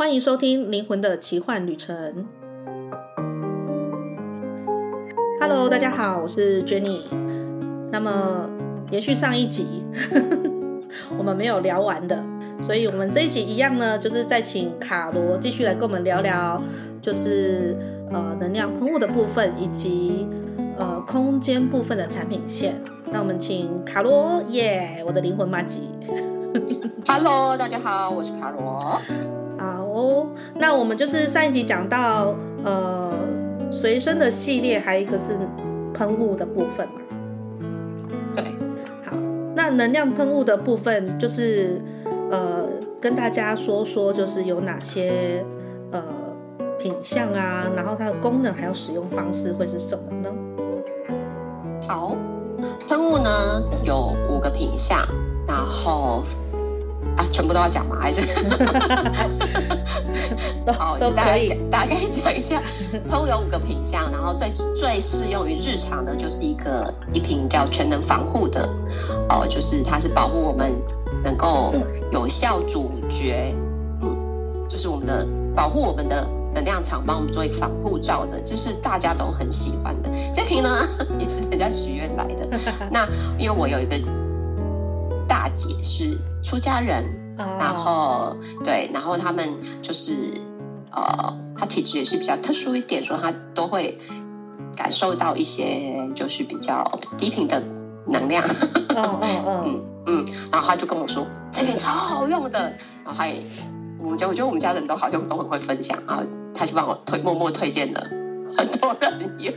欢迎收听《灵魂的奇幻旅程》。Hello，大家好，我是 Jenny。那么延续上一集，我们没有聊完的，所以我们这一集一样呢，就是再请卡罗继续来跟我们聊聊，就是呃能量喷雾的部分，以及呃空间部分的产品线。那我们请卡罗，耶，我的灵魂麻吉。Hello，大家好，我是卡罗。哦，那我们就是上一集讲到，呃，随身的系列，还有一个是喷雾的部分嘛。对，好，那能量喷雾的部分就是，呃，跟大家说说，就是有哪些呃品相啊，然后它的功能还有使用方式会是什么呢？好，喷雾呢有五个品相，然后。啊，全部都要讲吗？还是 好，大概讲大概讲一下。喷雾有五个品项，然后最最适用于日常的，就是一个一瓶叫全能防护的哦，就是它是保护我们能够有效阻绝，嗯，就是我们的保护我们的能量场，帮我们做一个防护罩的，就是大家都很喜欢的。这瓶呢 也是人家许愿来的。那因为我有一个。大姐是出家人，oh. 然后对，然后他们就是呃，他体质也是比较特殊一点，说他都会感受到一些就是比较低频的能量。嗯嗯嗯 嗯，然后他就跟我说这瓶超好用的，然后还我们家我觉得我们家人都好像都很会分享，然后他就帮我推默默推荐了。很多人用，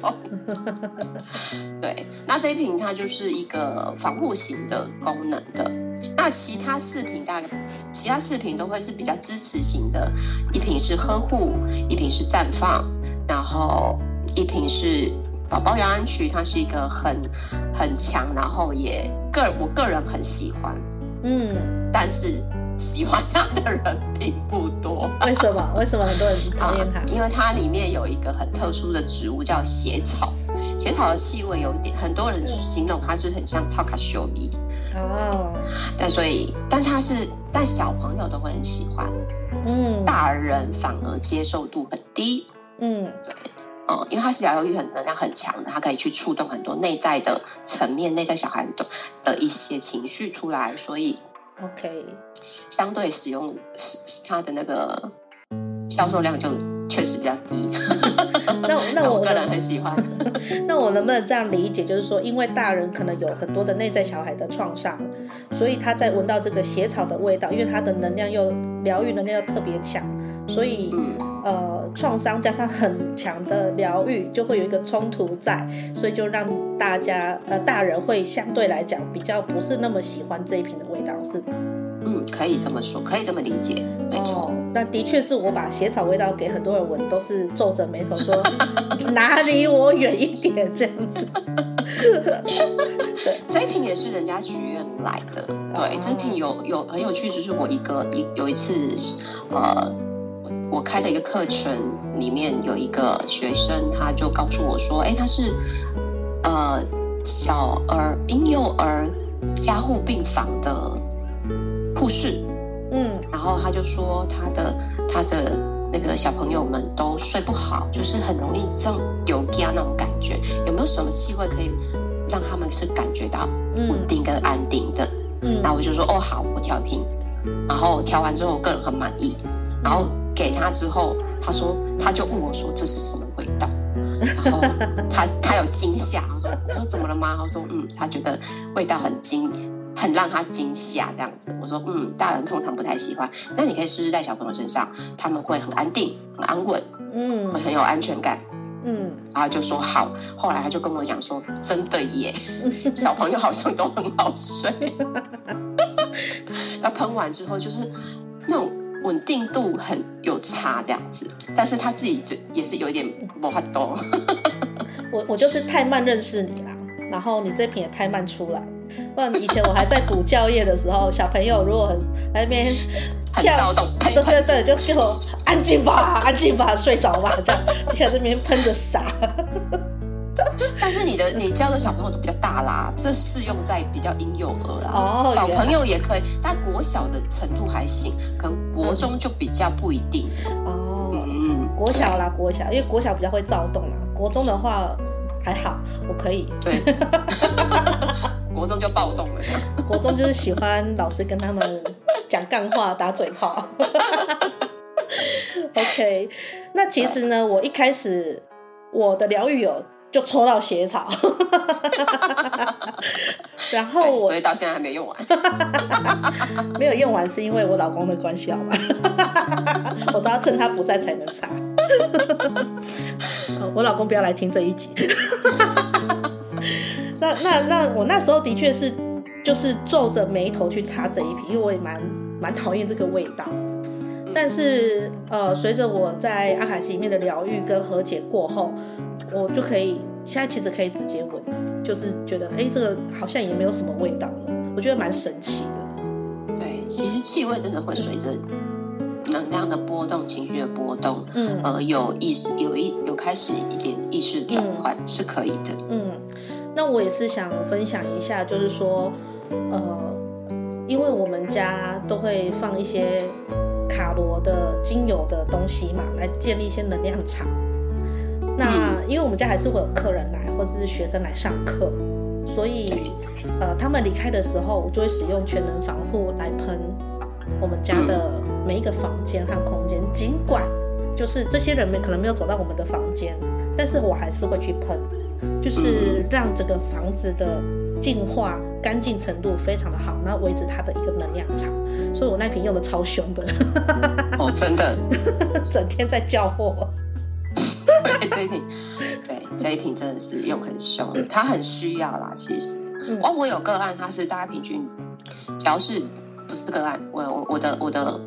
对，那这一瓶它就是一个防护型的功能的，那其他四瓶大概，其他四瓶都会是比较支持型的，一瓶是呵护，一瓶是绽放，然后一瓶是宝宝摇篮曲，它是一个很很强，然后也个我个人很喜欢，嗯，但是。喜欢它的人并不多，为什么？为什么很多人讨厌它？因为它里面有一个很特殊的植物叫血草，血草的气味有一点，很多人形容它是很像草卡修米哦。但所以，但它是，但小朋友都会很喜欢，嗯，大人反而接受度很低，嗯，对，嗯，因为它是疗愈很能量很强的，它可以去触动很多内在的层面，内在小孩的的一些情绪出来，所以。OK，相对使用它的那个销售量就确实比较低。那那我，我个人很喜欢。那我能不能这样理解，就是说，因为大人可能有很多的内在小孩的创伤，所以他在闻到这个血草的味道，因为它的能量又疗愈能量又特别强，所以。嗯呃，创伤加上很强的疗愈，就会有一个冲突在，所以就让大家呃大人会相对来讲比较不是那么喜欢这一瓶的味道，是吗？嗯，可以这么说，可以这么理解，没错。哦，但的确是我把血草味道给很多人闻，都是皱着眉头说 哪离我远一点这样子。对，这一瓶也是人家许愿来的。对，这一瓶有有很有趣，就是我一个一有一次呃。我开的一个课程里面有一个学生，他就告诉我说：“哎，他是呃小儿婴幼儿加护病房的护士，嗯，然后他就说他的他的那个小朋友们都睡不好，就是很容易这种丢家那种感觉，有没有什么气味可以让他们是感觉到稳定跟安定的？嗯，那我就说哦好，我调一瓶，然后调完之后我个人很满意，然后。给他之后，他说，他就问我说：“这是什么味道？”然后他 他有惊吓，他说：“我说怎么了吗？”他说：“嗯，他觉得味道很惊，很让他惊吓这样子。”我说：“嗯，大人通常不太喜欢，那你可以试试在小朋友身上，他们会很安定、很安稳，嗯，会很有安全感，嗯。”然后就说好。后来他就跟我讲说：“真的耶，小朋友好像都很好睡。”他喷完之后就是那种。稳定度很有差，这样子，但是他自己就也是有一点没法多。我我就是太慢认识你啦，然后你这瓶也太慢出来，不然以前我还在补教业的时候，小朋友如果很在那边很躁动，对对对，就给我安静吧，安静吧，睡着吧，这样你看这边喷着洒。但是你的你教的小朋友都比较大啦，这适用在比较婴幼儿啦。哦，小朋友也可以，但国小的程度还行，可能国中就比较不一定。哦，嗯，国小啦，国小，因为国小比较会躁动啦，国中的话还好，我可以。对，国中就暴动了。国中就是喜欢老师跟他们讲干话、打嘴炮。OK，那其实呢，我一开始我的疗愈有就抽到血草，然后我所以到现在还没用完，没有用完是因为我老公的关系好吗？我都要趁他不在才能擦。我老公不要来听这一集。那那那我那时候的确是就是皱着眉头去擦这一瓶，因为我也蛮蛮讨厌这个味道。但是，呃，随着我在阿卡西里面的疗愈跟和解过后，我就可以现在其实可以直接闻，就是觉得，哎，这个好像也没有什么味道了，我觉得蛮神奇的。对，其实气味真的会随着能量的波动、情绪的波动，嗯，呃，有意识，有一有开始一点意识转换，嗯，是可以的。嗯，那我也是想分享一下，就是说，呃，因为我们家都会放一些。卡罗的精油的东西嘛，来建立一些能量场。那因为我们家还是会有客人来，或者是学生来上课，所以呃，他们离开的时候，我就会使用全能防护来喷我们家的每一个房间和空间。尽管就是这些人们可能没有走到我们的房间，但是我还是会去喷，就是让整个房子的。净化干净程度非常的好，那维持它的一个能量场，所以我那瓶用的超凶的。哦，真的，整天在叫货。对，这一瓶，对，这一瓶真的是用很凶，他很需要啦。其实，哦，我有个案，他是大概平均，只要是不是个案，我我我的我的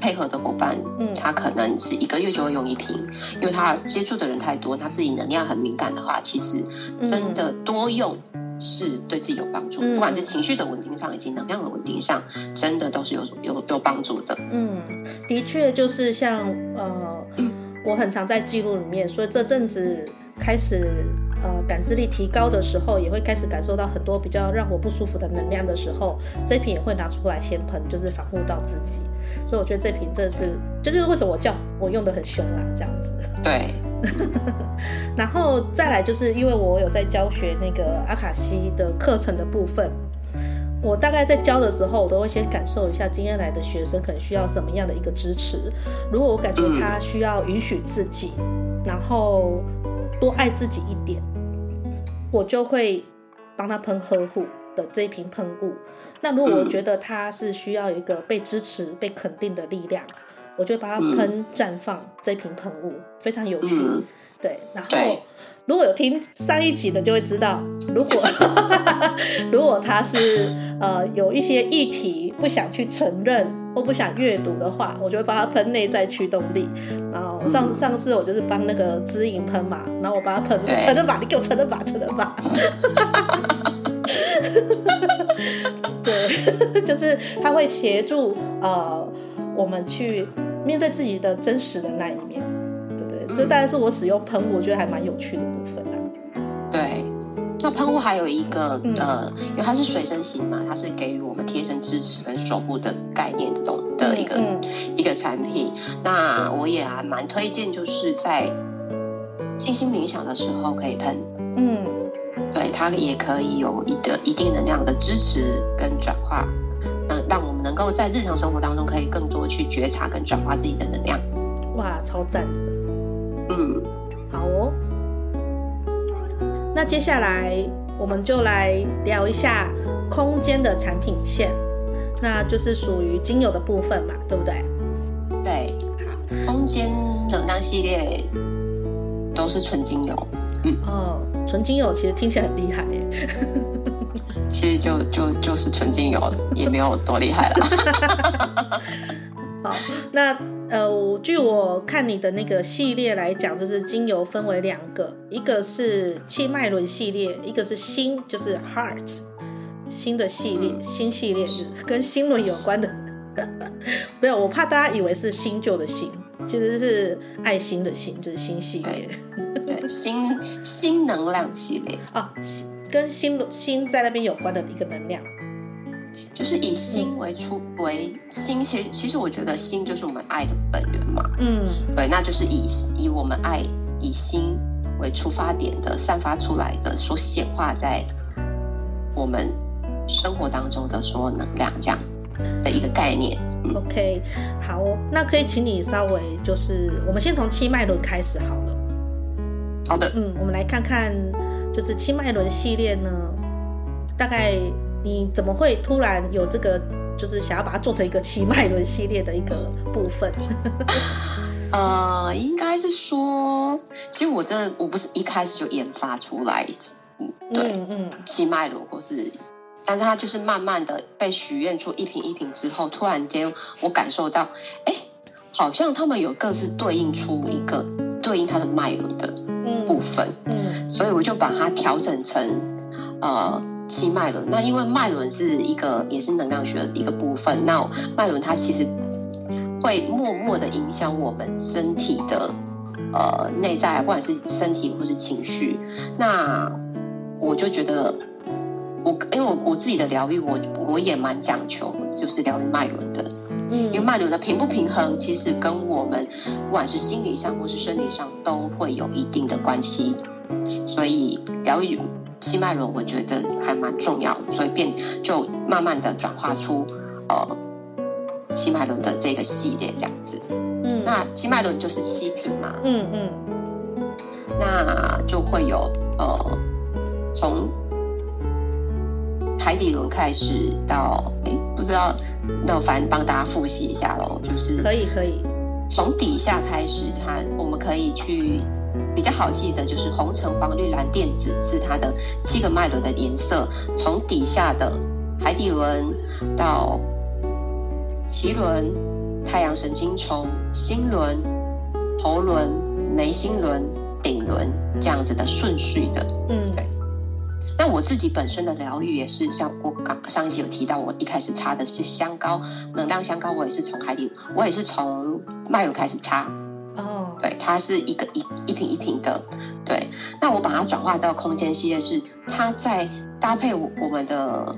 配合的伙伴，嗯，他可能是一个月就会用一瓶，因为他接触的人太多，他自己能量很敏感的话，其实真的多用。是对自己有帮助，不管是情绪的稳定上，以及能量的稳定上，真的都是有有有帮助的。嗯，的确就是像呃，我很常在记录里面，所以这阵子开始呃感知力提高的时候，也会开始感受到很多比较让我不舒服的能量的时候，这瓶也会拿出来先喷，就是防护到自己。所以我觉得这瓶真的是，就是为什么我叫我用得很凶啊，这样子。对。然后再来，就是因为我有在教学那个阿卡西的课程的部分，我大概在教的时候，我都会先感受一下今天来的学生可能需要什么样的一个支持。如果我感觉他需要允许自己，然后多爱自己一点，我就会帮他喷呵护的这一瓶喷雾。那如果我觉得他是需要一个被支持、被肯定的力量。我就帮他喷绽放这瓶喷雾，非常有趣。嗯、对，然后如果有听上一集的，就会知道，如果 如果他是呃有一些议题不想去承认或不想阅读的话，我就会帮他喷内在驱动力。然后上、嗯、上次我就是帮那个知影喷嘛，然后我帮他喷，就是承认吧，你给我承认吧，承认吧。对，就是他会协助呃我们去。面对自己的真实的那一面，这当然是我使用喷雾，我觉得还蛮有趣的部分啊。对，那喷雾还有一个、嗯、呃，因为它是随身型嘛，它是给予我们贴身支持跟守护的概念的东的一个、嗯、一个产品。那我也还蛮推荐，就是在静心冥想的时候可以喷。嗯，对，它也可以有一个一定能量的支持跟转化。让我们能够在日常生活当中，可以更多去觉察跟转化自己的能量。哇，超赞的！嗯，好哦。那接下来我们就来聊一下空间的产品线，那就是属于精油的部分嘛，对不对？对，好。空间能量系列都是纯精油。嗯，哦，纯精油其实听起来很厉害耶。其实就就就是纯精油，也没有多厉害了。好，那呃，据我看你的那个系列来讲，就是精油分为两个，一个是气脉轮系列，一个是心，就是 heart 新的系列，嗯、心系列是跟心轮有关的。没有，我怕大家以为是新旧的新，其实是爱心的心，就是新系列，对，新新能量系列。啊，跟新新在那边有关的一个能量，就是以心为出、嗯、为心，其实其实我觉得心就是我们爱的本源嘛，嗯，对，那就是以以我们爱以心为出发点的散发出来的，所显化在我们生活当中的所有能量，这样的一个概念。OK，好，那可以请你稍微就是，我们先从七脉轮开始好了。好的，嗯，我们来看看，就是七脉轮系列呢，大概你怎么会突然有这个，就是想要把它做成一个七脉轮系列的一个部分？呃，应该是说，其实我真的我不是一开始就研发出来，对，嗯，嗯，七脉轮或是。但是它就是慢慢的被许愿出一瓶一瓶之后，突然间我感受到，哎，好像他们有各自对应出一个对应它的脉轮的部分，嗯，嗯，所以我就把它调整成呃七脉轮。那因为脉轮是一个也是能量学的一个部分，那脉轮它其实会默默的影响我们身体的呃内在，不管是身体或是情绪。那我就觉得。我因为我我自己的疗愈，我我也蛮讲求，就是疗愈脉轮的，嗯，因为脉轮的平不平衡，其实跟我们不管是心理上或是生理上都会有一定的关系，所以疗愈七脉轮，我觉得还蛮重要，所以变就慢慢的转化出呃七脉轮的这个系列这样子，嗯，那七脉轮就是七品嘛，嗯嗯，那就会有呃从。海底轮开始到哎，不知道，那我反正帮大家复习一下喽，就是可以可以从底下开始看，我们可以去比较好记的，就是红橙黄绿蓝靛紫是它的七个脉轮的颜色。从底下的海底轮到脐轮、太阳神经丛、心轮、喉轮、眉心轮、顶轮这样子的顺序的，嗯，对。那我自己本身的疗愈也是像我刚上一集有提到，我一开始擦的是香膏，能量香膏，我也是从海底，我也是从脉乳开始擦。哦，对，它是一个一一瓶一瓶的。对，那我把它转化到空间系列，是它在搭配我我们的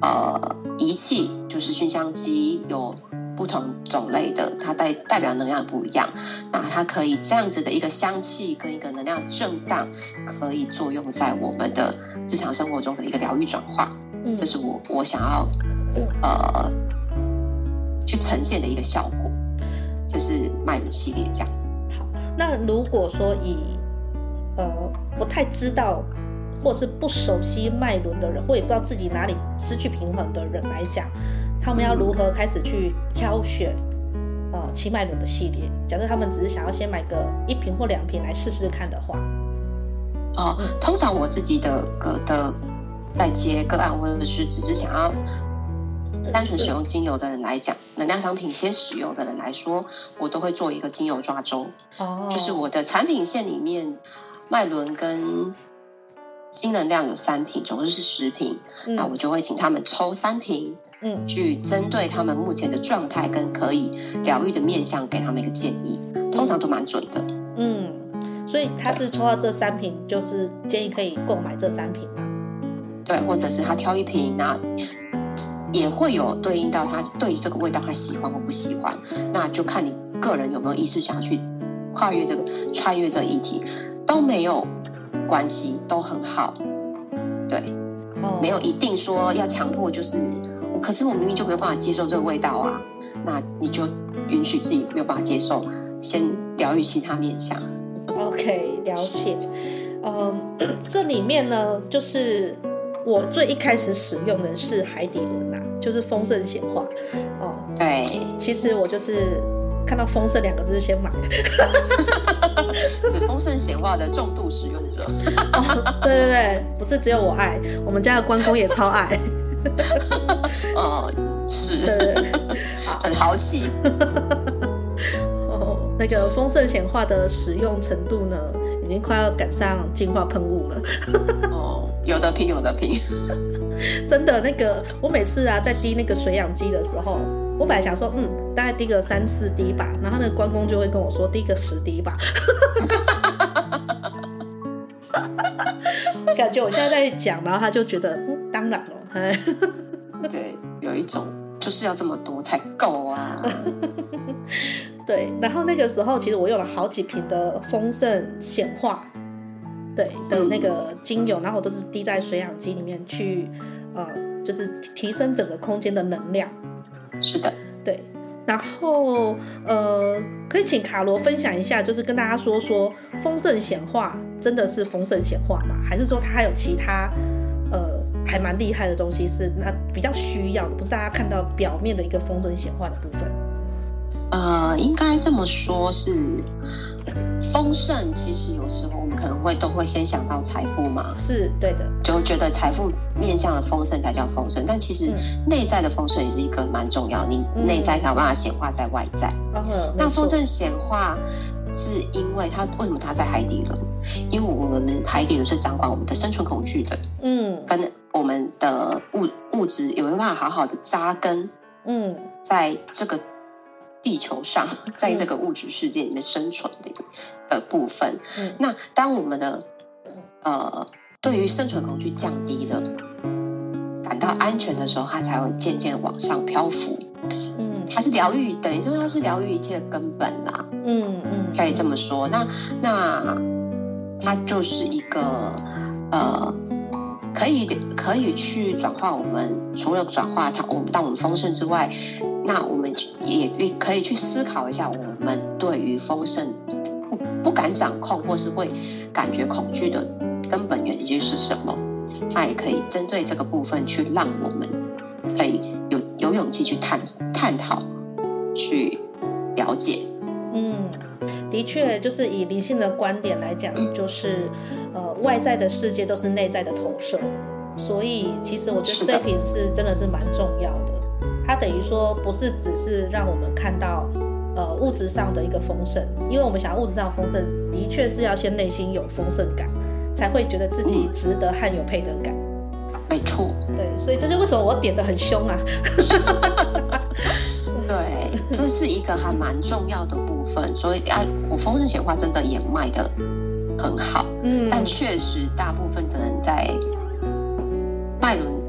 呃仪器，就是熏香机有。不同种类的，它代代表能量不一样，那它可以这样子的一个香气跟一个能量震荡，可以作用在我们的日常生活中的一个疗愈转化，嗯，这是我我想要呃去呈现的一个效果，这是脉轮系列这样。好，那如果说以呃不太知道或是不熟悉脉轮的人，或也不知道自己哪里失去平衡的人来讲。他们要如何开始去挑选呃七脉轮的系列？假设他们只是想要先买个一瓶或两瓶来试试看的话，哦，通常我自己的个的在接个案，或者是只是想要单纯使用精油的人来讲，能量商品先使用的人来说，我都会做一个精油抓周。哦，就是我的产品线里面，脉轮跟新能量有三瓶，总共是十瓶，嗯，那我就会请他们抽三瓶。嗯，去针对他们目前的状态跟可以疗愈的面向，给他们一个建议，通常都蛮准的。嗯，所以他是抽到这三瓶，就是建议可以购买这三瓶吗？对，或者是他挑一瓶，那也会有对应到他对于这个味道他喜欢或不喜欢，那就看你个人有没有意识想要去跨越这个穿越这个议题，都没有关系，都很好。对，哦，没有一定说要强迫，就是。可是我明明就没有办法接受这个味道啊，那你就允许自己没有办法接受，先疗愈其他面向。OK，了解。嗯，这里面呢，就是我最一开始使用的是海底轮呐、啊，就是丰盛显化。哦，对，其实我就是看到“丰盛”两个字就先买。是丰盛显化的重度使用者。哦，对对对，不是只有我爱，我们家的关公也超爱。哦，是，对对对，很豪气。哦，那个丰盛显化的使用程度呢，已经快要赶上净化喷雾了。哦，有的拼，有的拼。真的，那个我每次啊，在滴那个水氧机的时候，我本来想说，嗯，大概滴个三四滴吧，然后那个关公就会跟我说滴个十滴吧。感觉我现在在讲，然后他就觉得，嗯，当然了，对，有一种就是要这么多才够啊。对，然后那个时候其实我用了好几瓶的丰盛显化，对的那个精油，嗯、然后我都是滴在水氧机里面去，呃，就是提升整个空间的能量。是的，对。然后呃，可以请卡罗分享一下，就是跟大家说说丰盛显化真的是丰盛显化吗？还是说它还有其他呃还蛮厉害的东西是那比较需要的，不是大家看到表面的一个丰盛显化的部分？呃，应该这么说，是丰盛。其实有时候我们可能会都会先想到财富嘛，是对的，就觉得财富面向的丰盛才叫丰盛。但其实内在的丰盛也是一个蛮重要，你内在才有办法显化在外在。嗯、那丰盛显化是因为它为什么它在海底轮？因为我们海底轮是掌管我们的生存恐惧的，嗯，跟我们的物物质有没有办法好好的扎根？嗯，在这个。地球上，在这个物质世界里面生存的的部分，嗯、那当我们的呃对于生存恐惧降低了，感到安全的时候，它才会渐渐往上漂浮。嗯，它是疗愈，等于说它是疗愈一切的根本啦。嗯嗯，可以这么说。那那它就是一个呃，可以可以去转化我们，除了转化它，我们当我们丰盛之外。那我们也可以去思考一下，我们对于丰盛不不敢掌控，或是会感觉恐惧的根本原因是什么？那也可以针对这个部分去让我们可以有有勇气去探探讨、去了解。嗯，的确，就是以灵性的观点来讲，就是呃，外在的世界都是内在的投射，所以其实我觉得这瓶是真的是蛮重要的。它等于说不是只是让我们看到，呃，物质上的一个丰盛，因为我们想要物质上的丰盛，的确是要先内心有丰盛感，才会觉得自己值得和有配得感。没错。对，所以这就为什么我点的很凶啊。对，这是一个还蛮重要的部分，所以哎，我丰盛显化真的也卖的很好，嗯，但确实大部分的人在。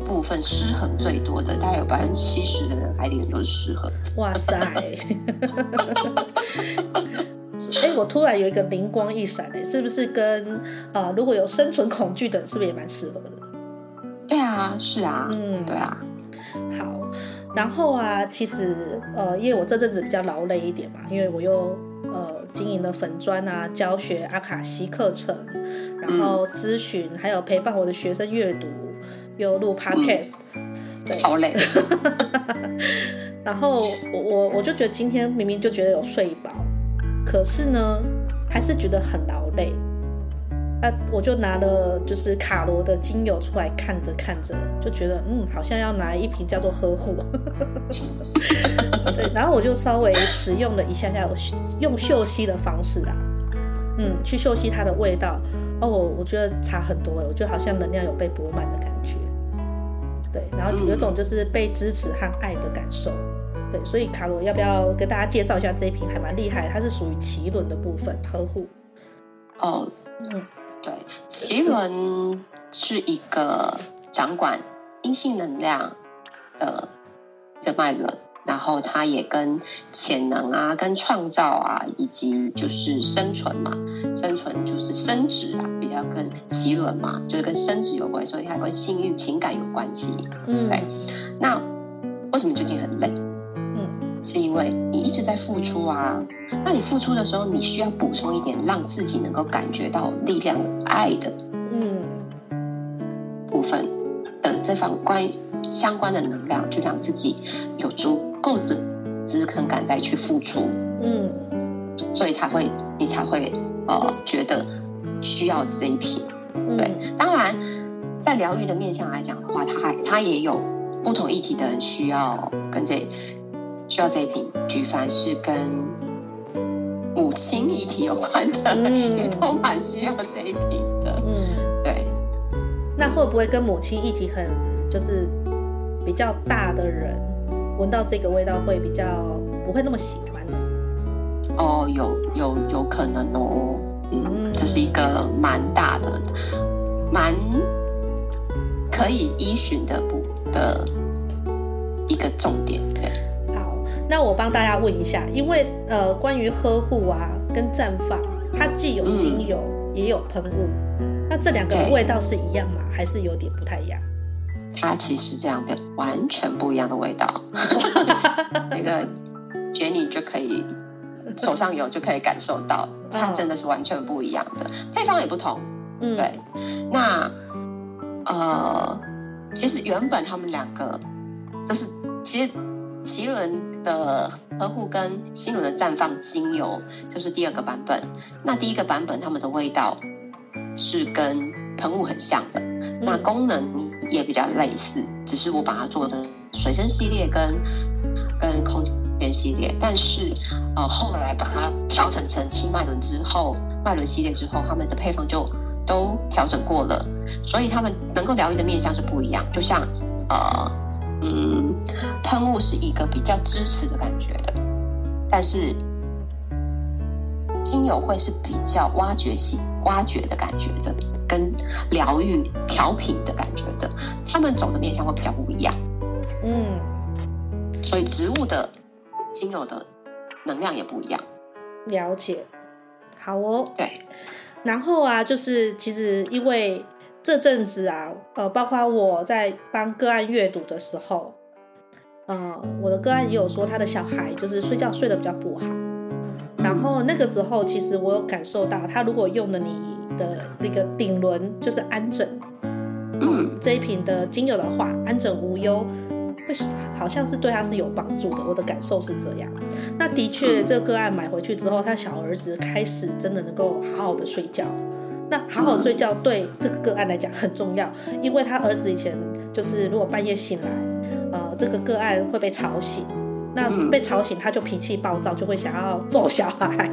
部分失衡最多的，大概有百分之七十的人海底轮都是失衡。哇塞！哎、欸，我突然有一个灵光一闪，哎，是不是跟呃，如果有生存恐惧的，是不是也蛮适合的？对啊，是啊，嗯，对啊。好，然后啊，其实呃，因为我这阵子比较劳累一点嘛，因为我又呃经营了粉砖啊，教学阿卡西课程，然后咨询，嗯、还有陪伴我的学生阅读。有录 podcast，好累。然后我我我就觉得今天明明就觉得有睡饱，可是呢，还是觉得很劳累。那我就拿了就是卡罗的精油出来看着看着，就觉得嗯，好像要拿一瓶叫做呵护。对，然后我就稍微使用了一下下，用嗅吸的方式啊，嗯，去嗅吸它的味道。哦，我我觉得差很多，我觉得好像能量有被补满的感觉。对，然后有种就是被支持和爱的感受，嗯、对，所以卡罗要不要跟大家介绍一下这一瓶还蛮厉害，它是属于奇轮的部分呵护。哦，嗯，对，奇轮是一个掌管阴性能量的的脉轮。然后它也跟潜能啊、跟创造啊，以及就是生存嘛，生存就是生殖啊，比较跟脐轮嘛，就是跟生殖有关，所以它跟性欲、情感有关系。嗯，对。那为什么最近很累？嗯，是因为你一直在付出啊。那你付出的时候，你需要补充一点，让自己能够感觉到力量、爱的嗯部分的这方关于相关的能量，就让自己有足。够的支撑感再去付出，嗯，所以才会你才会呃觉得需要这一瓶，对。嗯、当然，在疗愈的面向来讲的话，它还它也有不同议题的人需要跟这需要这一瓶，举凡是跟母亲议题有关的，嗯、也都蛮需要这一瓶的，嗯，对。那会不会跟母亲议题很就是比较大的人？闻到这个味道会比较不会那么喜欢的？哦，有有有可能哦，嗯，嗯，这是一个蛮大的、蛮可以依循的不的一个重点。对，好，那我帮大家问一下，因为呃，关于呵护啊跟绽放，它既有精油、嗯、也有喷雾，那这两个味道是一样吗？还是有点不太一样？它其实这样的完全不一样的味道，那个 Jenny 就可以手上有就可以感受到，它真的是完全不一样的，配方也不同。嗯，对。那呃，其实原本他们两个，就是其实奇伦的呵护跟新轮的绽放精油就是第二个版本。那第一个版本他们的味道是跟喷雾很像的，那功能。也比较类似，只是我把它做成水生系列跟跟空间系列，但是呃后来把它调整成七脉轮之后，脉轮系列之后，他们的配方就都调整过了，所以他们能够疗愈的面向是不一样。就像呃嗯，喷雾是一个比较支持的感觉的，但是精油会是比较挖掘性、挖掘的感觉的。跟疗愈调频的感觉的，他们走的面向会比较不一样。嗯，所以植物的精油的能量也不一样。了解，好哦。对，然后啊，就是其实因为这阵子啊，呃，包括我在帮个案阅读的时候，呃，我的个案也有说他的小孩就是睡觉睡得比较不好。然后那个时候，其实我有感受到，他如果用了你。的那个顶轮就是安枕，嗯，这一瓶的精油的话，安枕无忧，会好像是对他是有帮助的。我的感受是这样。那的确，这个个案买回去之后，他小儿子开始真的能够好好的睡觉。那好好睡觉对这个个案来讲很重要，因为他儿子以前就是如果半夜醒来，呃，这个个案会被吵醒。那被吵醒，他就脾气暴躁，就会想要揍小孩。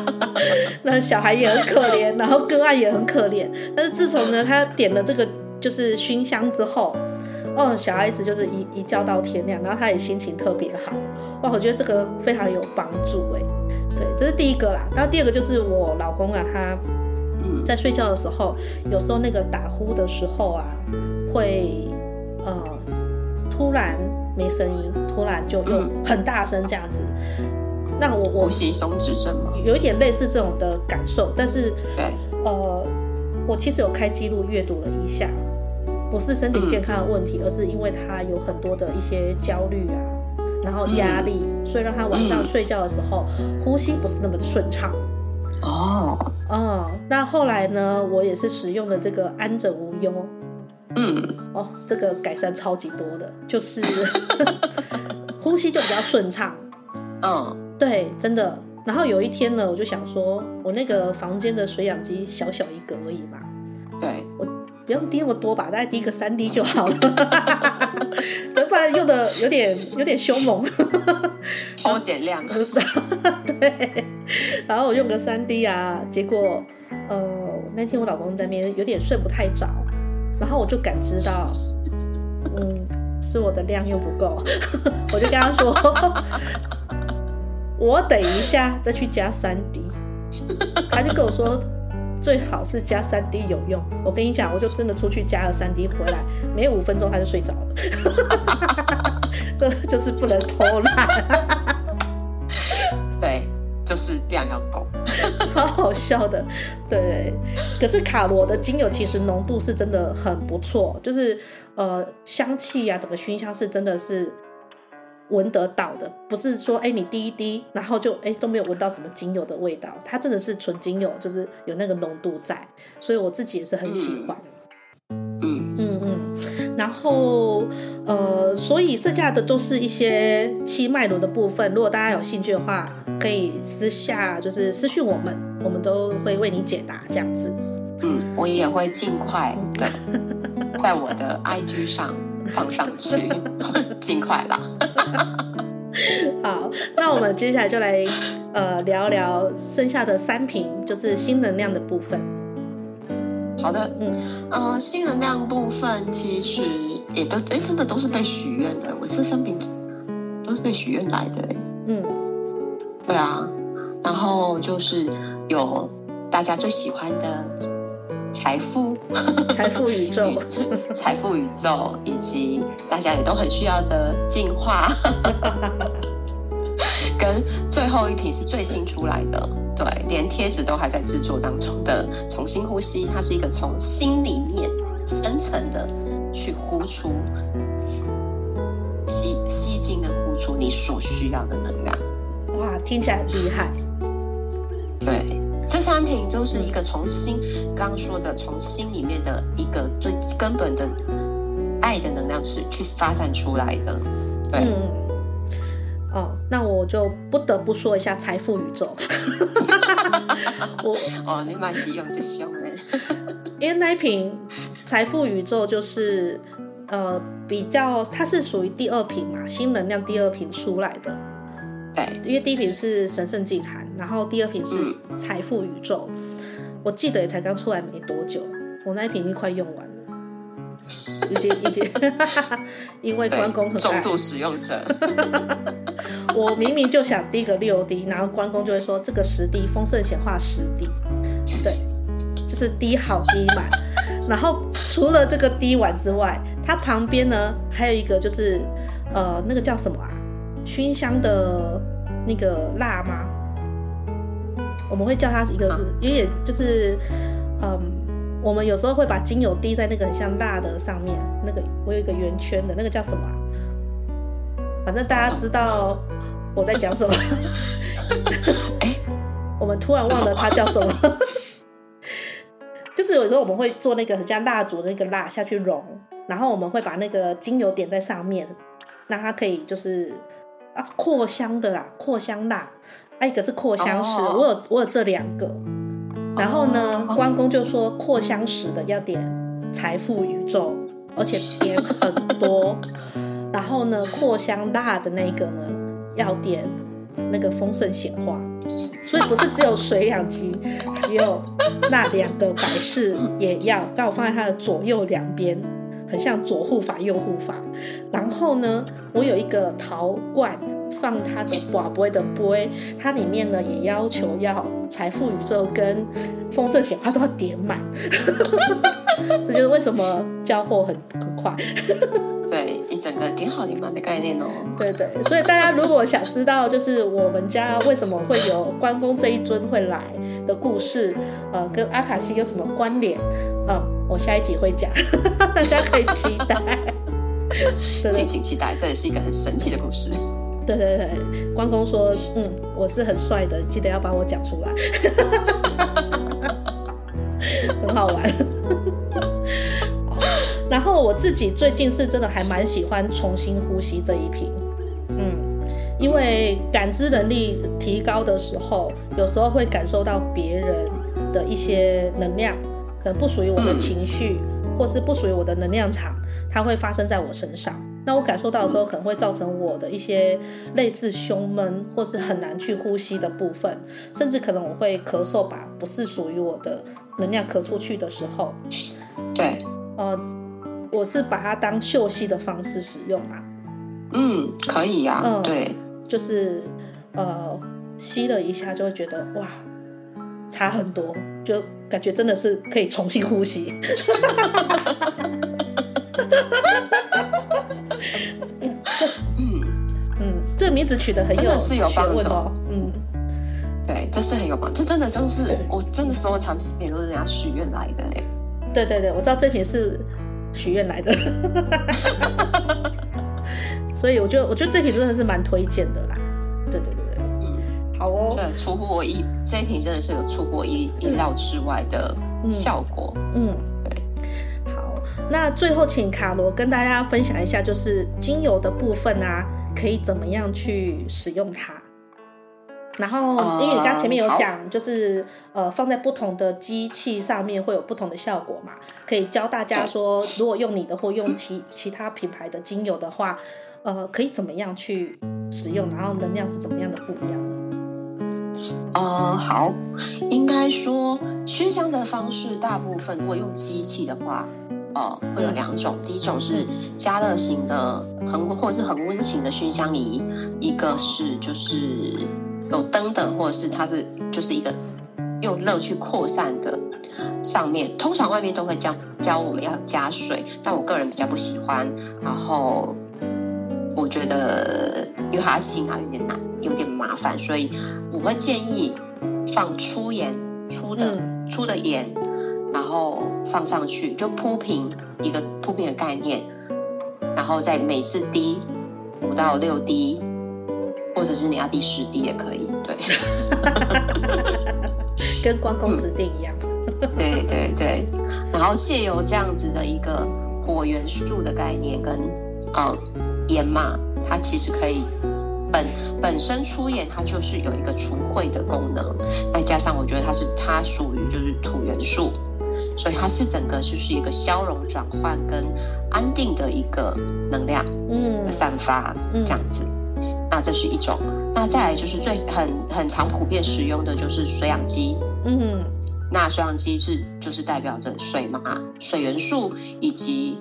那小孩也很可怜，然后个案也很可怜。但是自从呢，他点了这个就是熏香之后，哦，小孩子就是一一觉到天亮，然后他也心情特别好。哇，我觉得这个非常有帮助哎。对，这是第一个啦。然后第二个就是我老公啊，他在睡觉的时候，有时候那个打呼的时候啊，会呃突然。没声音，突然就又很大声这样子，那、嗯、我我呼吸松弛症吗？有一点类似这种的感受，但是对，呃，我其实有开记录阅读了一下，不是身体健康的问题，嗯、而是因为他有很多的一些焦虑啊，然后压力，嗯、所以让他晚上睡觉的时候、嗯、呼吸不是那么的顺畅。哦，哦，那后来呢，我也是使用了这个安枕无忧。嗯，哦，这个改善超级多的，就是 呼吸就比较顺畅。嗯，对，真的。然后有一天呢，我就想说，我那个房间的水氧机小小一个而已嘛，对，我不用滴那么多吧，大概滴个三滴就好了，不然用的有点有点凶猛，超减量。对，然后我用个三滴啊，结果呃那天我老公在那边有点睡不太着。然后我就感知到，嗯，是我的量又不够，我就跟他说，我等一下再去加三滴，他就跟我说，最好是加三滴有用。我跟你讲，我就真的出去加了三滴回来，没五分钟他就睡着了，就是不能偷懒。对就是量要够，超好笑的，对。可是卡罗的精油其实浓度是真的很不错，就是呃香气呀、啊，整个熏香是真的是闻得到的，不是说哎你滴一滴，然后就哎都没有闻到什么精油的味道，它真的是纯精油，就是有那个浓度在，所以我自己也是很喜欢。嗯嗯嗯，嗯，然后呃，所以剩下的都是一些七脉轮的部分，如果大家有兴趣的话。可以私下就是私讯我们，我们都会为你解答这样子。嗯，我也会尽快的 在我的 IG 上放上去，尽快啦。好，那我们接下来就来呃聊聊剩下的三瓶，就是新能量的部分。好的，嗯呃，新能量部分其实也都哎真的都是被许愿的，我这三瓶都是被许愿来的。嗯，对啊，然后就是有大家最喜欢的。财富，财富宇宙，财富宇宙，以及大家也都很需要的进化，跟最后一瓶是最新出来的，对，连贴纸都还在制作当中的重新呼吸，它是一个从心里面深层的去呼出，吸吸进跟呼出你所需要的能量。哇，听起来很厉害，对。这三瓶就是一个从心，刚刚说的从心里面的一个最根本的爱的能量是去发散出来的。对，嗯，哦，那我就不得不说一下财富宇宙。我哦，你蛮喜用这凶的，因为那一瓶财富宇宙就是呃比较，它是属于第二瓶嘛，新能量第二瓶出来的。对，因为第一瓶是神圣净坛，然后第二瓶是财富宇宙。嗯、我记得也才刚出来没多久，我那一瓶已经快用完了，已经已经，因为关公很重度使用者。我明明就想滴个六滴，然后关公就会说这个十滴丰盛显化十滴，对，就是滴好滴满。然后除了这个滴完之外，它旁边呢还有一个就是呃那个叫什么啊？熏香的那个蜡吗？我们会叫它一个，有点就是，嗯，我们有时候会把精油滴在那个很像蜡的上面，那个我有一个圆圈的那个叫什么啊？反正大家知道我在讲什么。哎，我们突然忘了它叫什么。就是有时候我们会做那个很像蜡烛的那个蜡下去融，然后我们会把那个精油点在上面，让它可以就是。啊，扩香的啦，扩香蜡，啊，一个是扩香石，oh. 我有我有这两个，然后呢，oh. 关公就说扩香石的要点财富宇宙，而且点很多，然后呢，扩香蜡的那个呢要点那个丰盛显化，所以不是只有水养机，也有那两个摆饰也要，刚好放在它的左右两边。很像左护法右护法，然后呢，我有一个陶罐放它的瓦杯的杯，它里面呢也要求要财富宇宙跟丰盛显化都要点满，这就是为什么交货很很快。对，一整个点好点满的概念哦。对对，所以大家如果想知道就是我们家为什么会有关公这一尊会来的故事，呃，跟阿卡西有什么关联，嗯。我下一集会讲，大家可以期待。敬请期待，这也是一个很神奇的故事。对对对，关公说：“嗯，我是很帅的，记得要把我讲出来。”很好玩。然后我自己最近是真的还蛮喜欢重新呼吸这一瓶，嗯，因为感知能力提高的时候，有时候会感受到别人的一些能量。可能不属于我的情绪，或是不属于我的能量场，它会发生在我身上。那我感受到的时候，可能会造成我的一些类似胸闷，或是很难去呼吸的部分，甚至可能我会咳嗽，把不是属于我的能量咳出去的时候。对，呃，我是把它当嗅吸的方式使用啊。嗯，可以呀、啊。嗯，对，就是呃，吸了一下就会觉得哇，差很多，就。感觉真的是可以重新呼吸。嗯嗯，这名字取得很有，真的是有帮助哦。嗯，对，这是很有帮助。这真的都是，我真的所有产品都是人家许愿来的嘞。对对对，我知道这瓶是许愿来的。所以我觉得，我觉得这瓶真的是蛮推荐的啦。对对对。好哦，这出乎我意，这一瓶真的是有出乎我意意料之外的效果。嗯。好，那最后请卡罗跟大家分享一下，就是精油的部分啊，可以怎么样去使用它？然后，因为你刚前面有讲，呃、就是呃，放在不同的机器上面会有不同的效果嘛，可以教大家说，如果用你的或用其其他品牌的精油的话，呃，可以怎么样去使用，然后能量是怎么样的不一样？呃，好，应该说熏香的方式，大部分如果用机器的话，呃，会有两种。第一种是加热型的恒温或者是恒温型的熏香仪，一个是就是有灯的，或者是它是就是一个用热去扩散的，上面通常外面都会教教我们要加水，但我个人比较不喜欢。然后我觉得因为它清啊有点难，有点麻烦，所以我会建议放粗盐，粗的、嗯、粗的盐，然后放上去就铺平一个铺平的概念，然后再每次滴五到六滴。或者是你要滴十滴也可以，对，跟关公指定一样，对对对。然后借由这样子的一个火元素的概念跟呃盐嘛，它其实可以本本身出演它就是有一个除秽的功能，再加上我觉得它是它属于就是土元素，所以它是整个就是一个消融转换跟安定的一个能量，嗯，散发这样子。那这是一种，那再来就是最很很常普遍使用的就是水氧机，嗯，那水氧机是就是代表着水嘛，水元素以及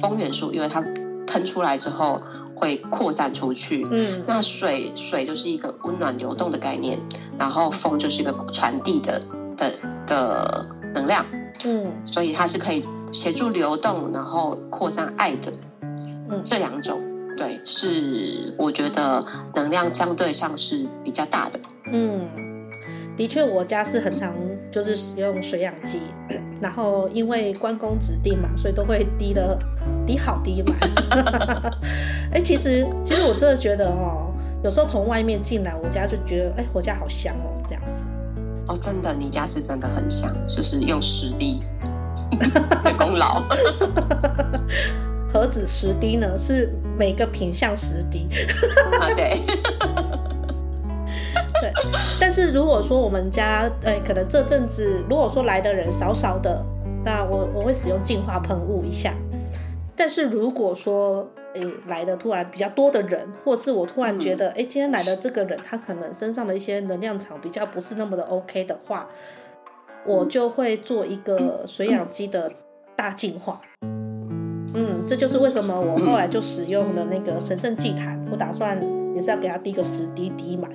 风元素，因为它喷出来之后会扩散出去，嗯，那水水就是一个温暖流动的概念，然后风就是一个传递的的的能量，嗯，所以它是可以协助流动，然后扩散爱的，嗯，这两种。对，是我觉得能量相对上是比较大的。嗯，的确，我家是很常就是使用水氧机，然后因为关公指定嘛，所以都会滴的滴好滴满。哎、欸，其实其实我真的觉得哦，有时候从外面进来我家就觉得，哎、欸，我家好香哦，这样子。哦，真的，你家是真的很香，就是用十滴的功劳。何止十滴呢？是每个品相十滴。啊，对，对。但是如果说我们家，哎，可能这阵子如果说来的人少少的，那我我会使用净化喷雾一下。但是如果说，哎，来的突然比较多的人，或是我突然觉得，哎，今天来的这个人，他可能身上的一些能量场比较不是那么的 OK 的话，我就会做一个水养机的大净化。嗯，这就是为什么我后来就使用了那个神圣祭坛，我打算也是要给他滴个十滴滴满，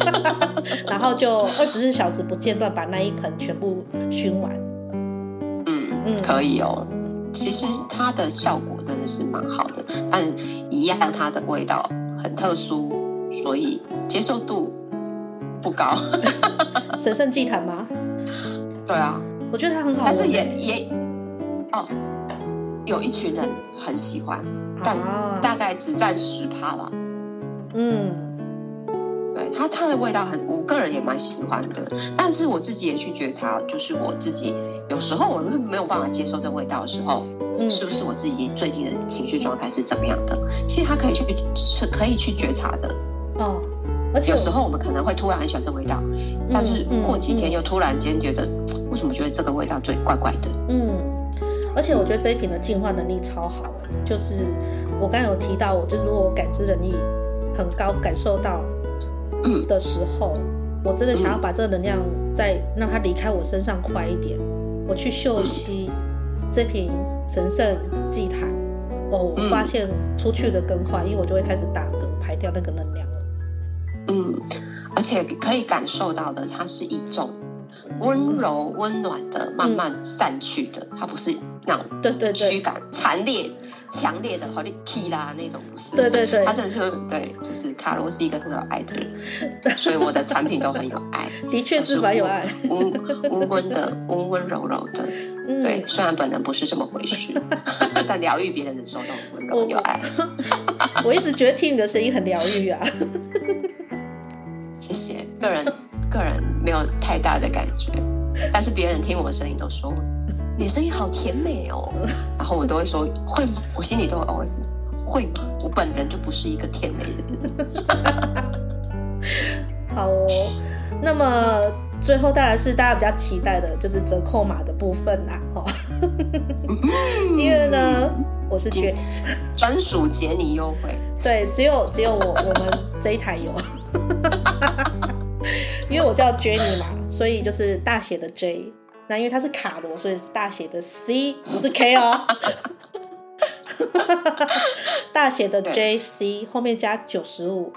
然后就二十四小时不间断把那一盆全部熏完。嗯嗯，可以哦。其实它的效果真的是蛮好的，但一样它的味道很特殊，所以接受度不高。神圣祭坛吗？对啊，我觉得它很好，但是也也哦。有一群人很喜欢，但大概只占十趴吧。嗯，对，它它的味道很，我个人也蛮喜欢的。但是我自己也去觉察，就是我自己有时候我没有办法接受这味道的时候，嗯，是不是我自己最近的情绪状态是怎么样的？其实它可以去是可以去觉察的。哦，而且有时候我们可能会突然很喜欢这味道，但是过几天又突然间觉得，为什么觉得这个味道最怪怪的？嗯。而且我觉得这一瓶的净化能力超好，就是我刚刚有提到，我就是如果我感知能力很高，感受到的时候，我真的想要把这个能量再让它离开我身上快一点，我去嗅吸这瓶神圣祭坛，哦，我发现出去的更快，因为我就会开始打嗝排掉那个能量了。嗯，而且可以感受到的，它是一种。温柔温暖的，慢慢散去的，嗯、它不是那种对对驱赶、惨烈、强烈的，好你 key 啦那种，不是。对对对，他真的是对，就是卡罗是一个很有爱的人，所以我的产品都很有爱。的确是蛮有爱，温温温的，温温柔柔的。嗯、对，虽然本人不是这么回事，但疗愈别人的时候都很温柔有爱。我一直觉得听你的声音很疗愈啊。谢谢，个人个人没有太大的感觉，但是别人听我的声音都说你声音好甜美哦，然后我都会说会，我心里都会 always 会吗？我本人就不是一个甜美的人。好哦，那么最后当然是大家比较期待的就是折扣码的部分啦，哈，因为呢我是觉专属杰尼优惠，对，只有只有我我们这一台有。因为我叫 Jenny 嘛，所以就是大写的 J。那因为它是卡罗，所以是大写的 C，不是 K 哦。大写的 J C 后面加九十五，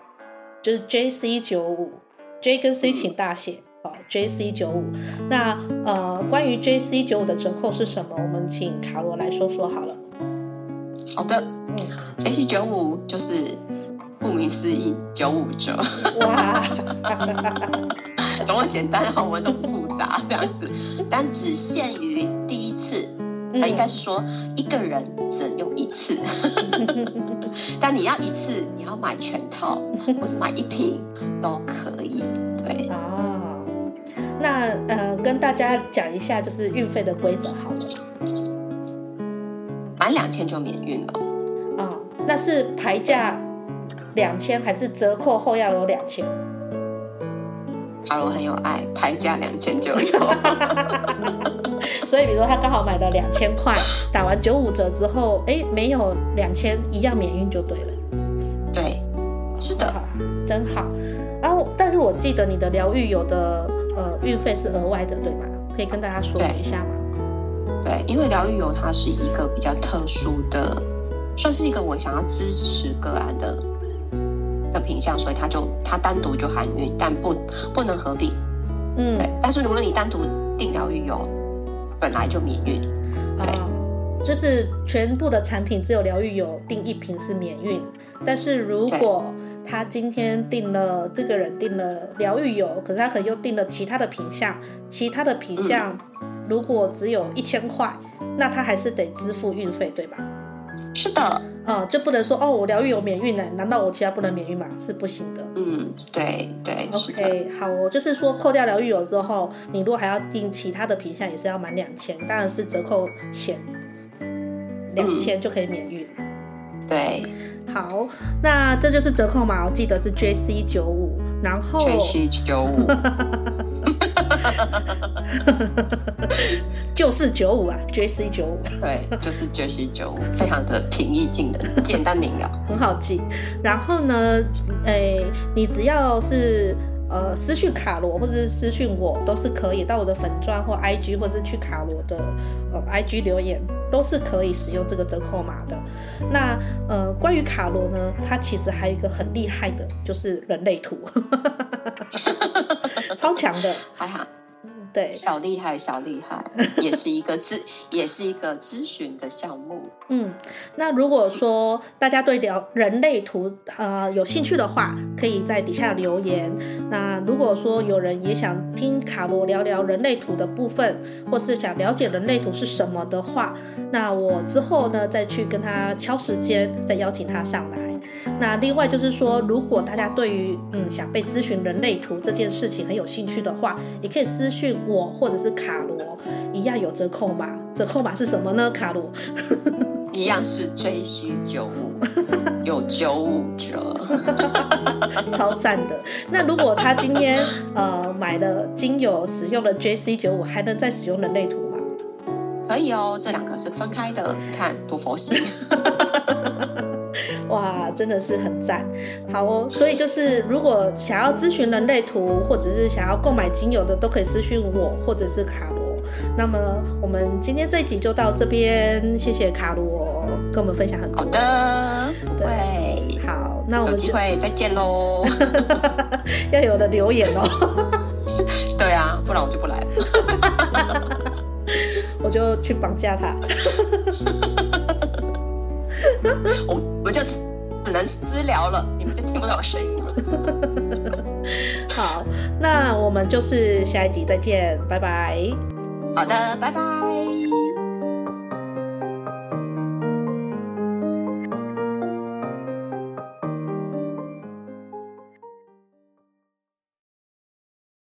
就是 JC 九五，J 跟 C 请大写哦，JC 九五。那呃，关于 JC 九五的折扣是什么？我们请卡罗来说说好了。好的，嗯，JC 九五就是顾名思义，九五折。哇，这么简单，我们都不复杂，这样子，但只限于第一次。那应该是说一个人只能用一次，但你要一次，你要买全套，或是买一瓶都可以。对哦，那呃，跟大家讲一下，就是运费的规则好了。满两千就免运了。啊、哦，那是牌价两千，还是折扣后要有两千？卡罗很有爱，牌价两千就有。所以，比如说他刚好买了两千块，打完九五折之后，哎，没有两千，一样免运就对了。对，是的，真好。然后，但是我记得你的疗愈有的呃运费是额外的，对吗？可以跟大家说一下吗？对，因为疗愈油它是一个比较特殊的，算是一个我想要支持个案的的品相，所以它就它单独就含运，但不不能合并。嗯，对。但是如果你单独订疗愈油，本来就免运。对，哦，就是全部的产品只有疗愈油订一瓶是免运，但是如果他今天订了这个人订了疗愈油，可是他可能又订了其他的品相，其他的品项。嗯如果只有一千块，那他还是得支付运费，对吧？是的，嗯，就不能说哦，我疗愈有免运呢，难道我其他不能免运吗？是不行的。嗯，对对。OK，好，我就是说扣掉疗愈油之后，你如果还要订其他的品项，也是要满两千，当然是折扣前两千就可以免运。嗯。对，好，那这就是折扣码，我记得是 JC 九五，然后 JC 九五。就是九五啊，JC 九五，对，就是 JC 九五，非常的平易近人，简单明了，很好记。然后呢，诶、欸，你只要是呃私讯卡罗或者是私讯我都是可以，到我的粉钻或 IG 或者是去卡罗的呃 IG 留言都是可以使用这个折扣码的。那呃，关于卡罗呢，它其实还有一个很厉害的，就是人类图。超强的，还好，对，小厉害，小厉害，也是一个咨，也是一个咨询的项目。嗯，那如果说大家对聊人类图呃有兴趣的话，可以在底下留言。那如果说有人也想听卡罗聊聊人类图的部分，或是想了解人类图是什么的话，那我之后呢再去跟他敲时间，再邀请他上来。那另外就是说，如果大家对于嗯想被咨询人类图这件事情很有兴趣的话，也可以私讯我或者是卡罗，一样有折扣码。折扣码是什么呢？卡罗一样是 JC 九五，有九五折，超赞的。那如果他今天呃买了精油，使用了 JC 九五，还能再使用人类图吗？可以哦，这两个是分开的，看多佛系。哇，真的是很赞，好哦。所以就是，如果想要咨询人类图，或者是想要购买精油的，都可以私讯我，或者是卡罗。那么我们今天这一集就到这边，谢谢卡罗跟我们分享很多。好的，对，好，那我们有机会再见喽。要有的留言哦。对啊，不然我就不来了。我就去绑架他。就只能私聊了，你们就听不到我声音了。好，那我们就是下一集再见，拜拜。好的，拜拜。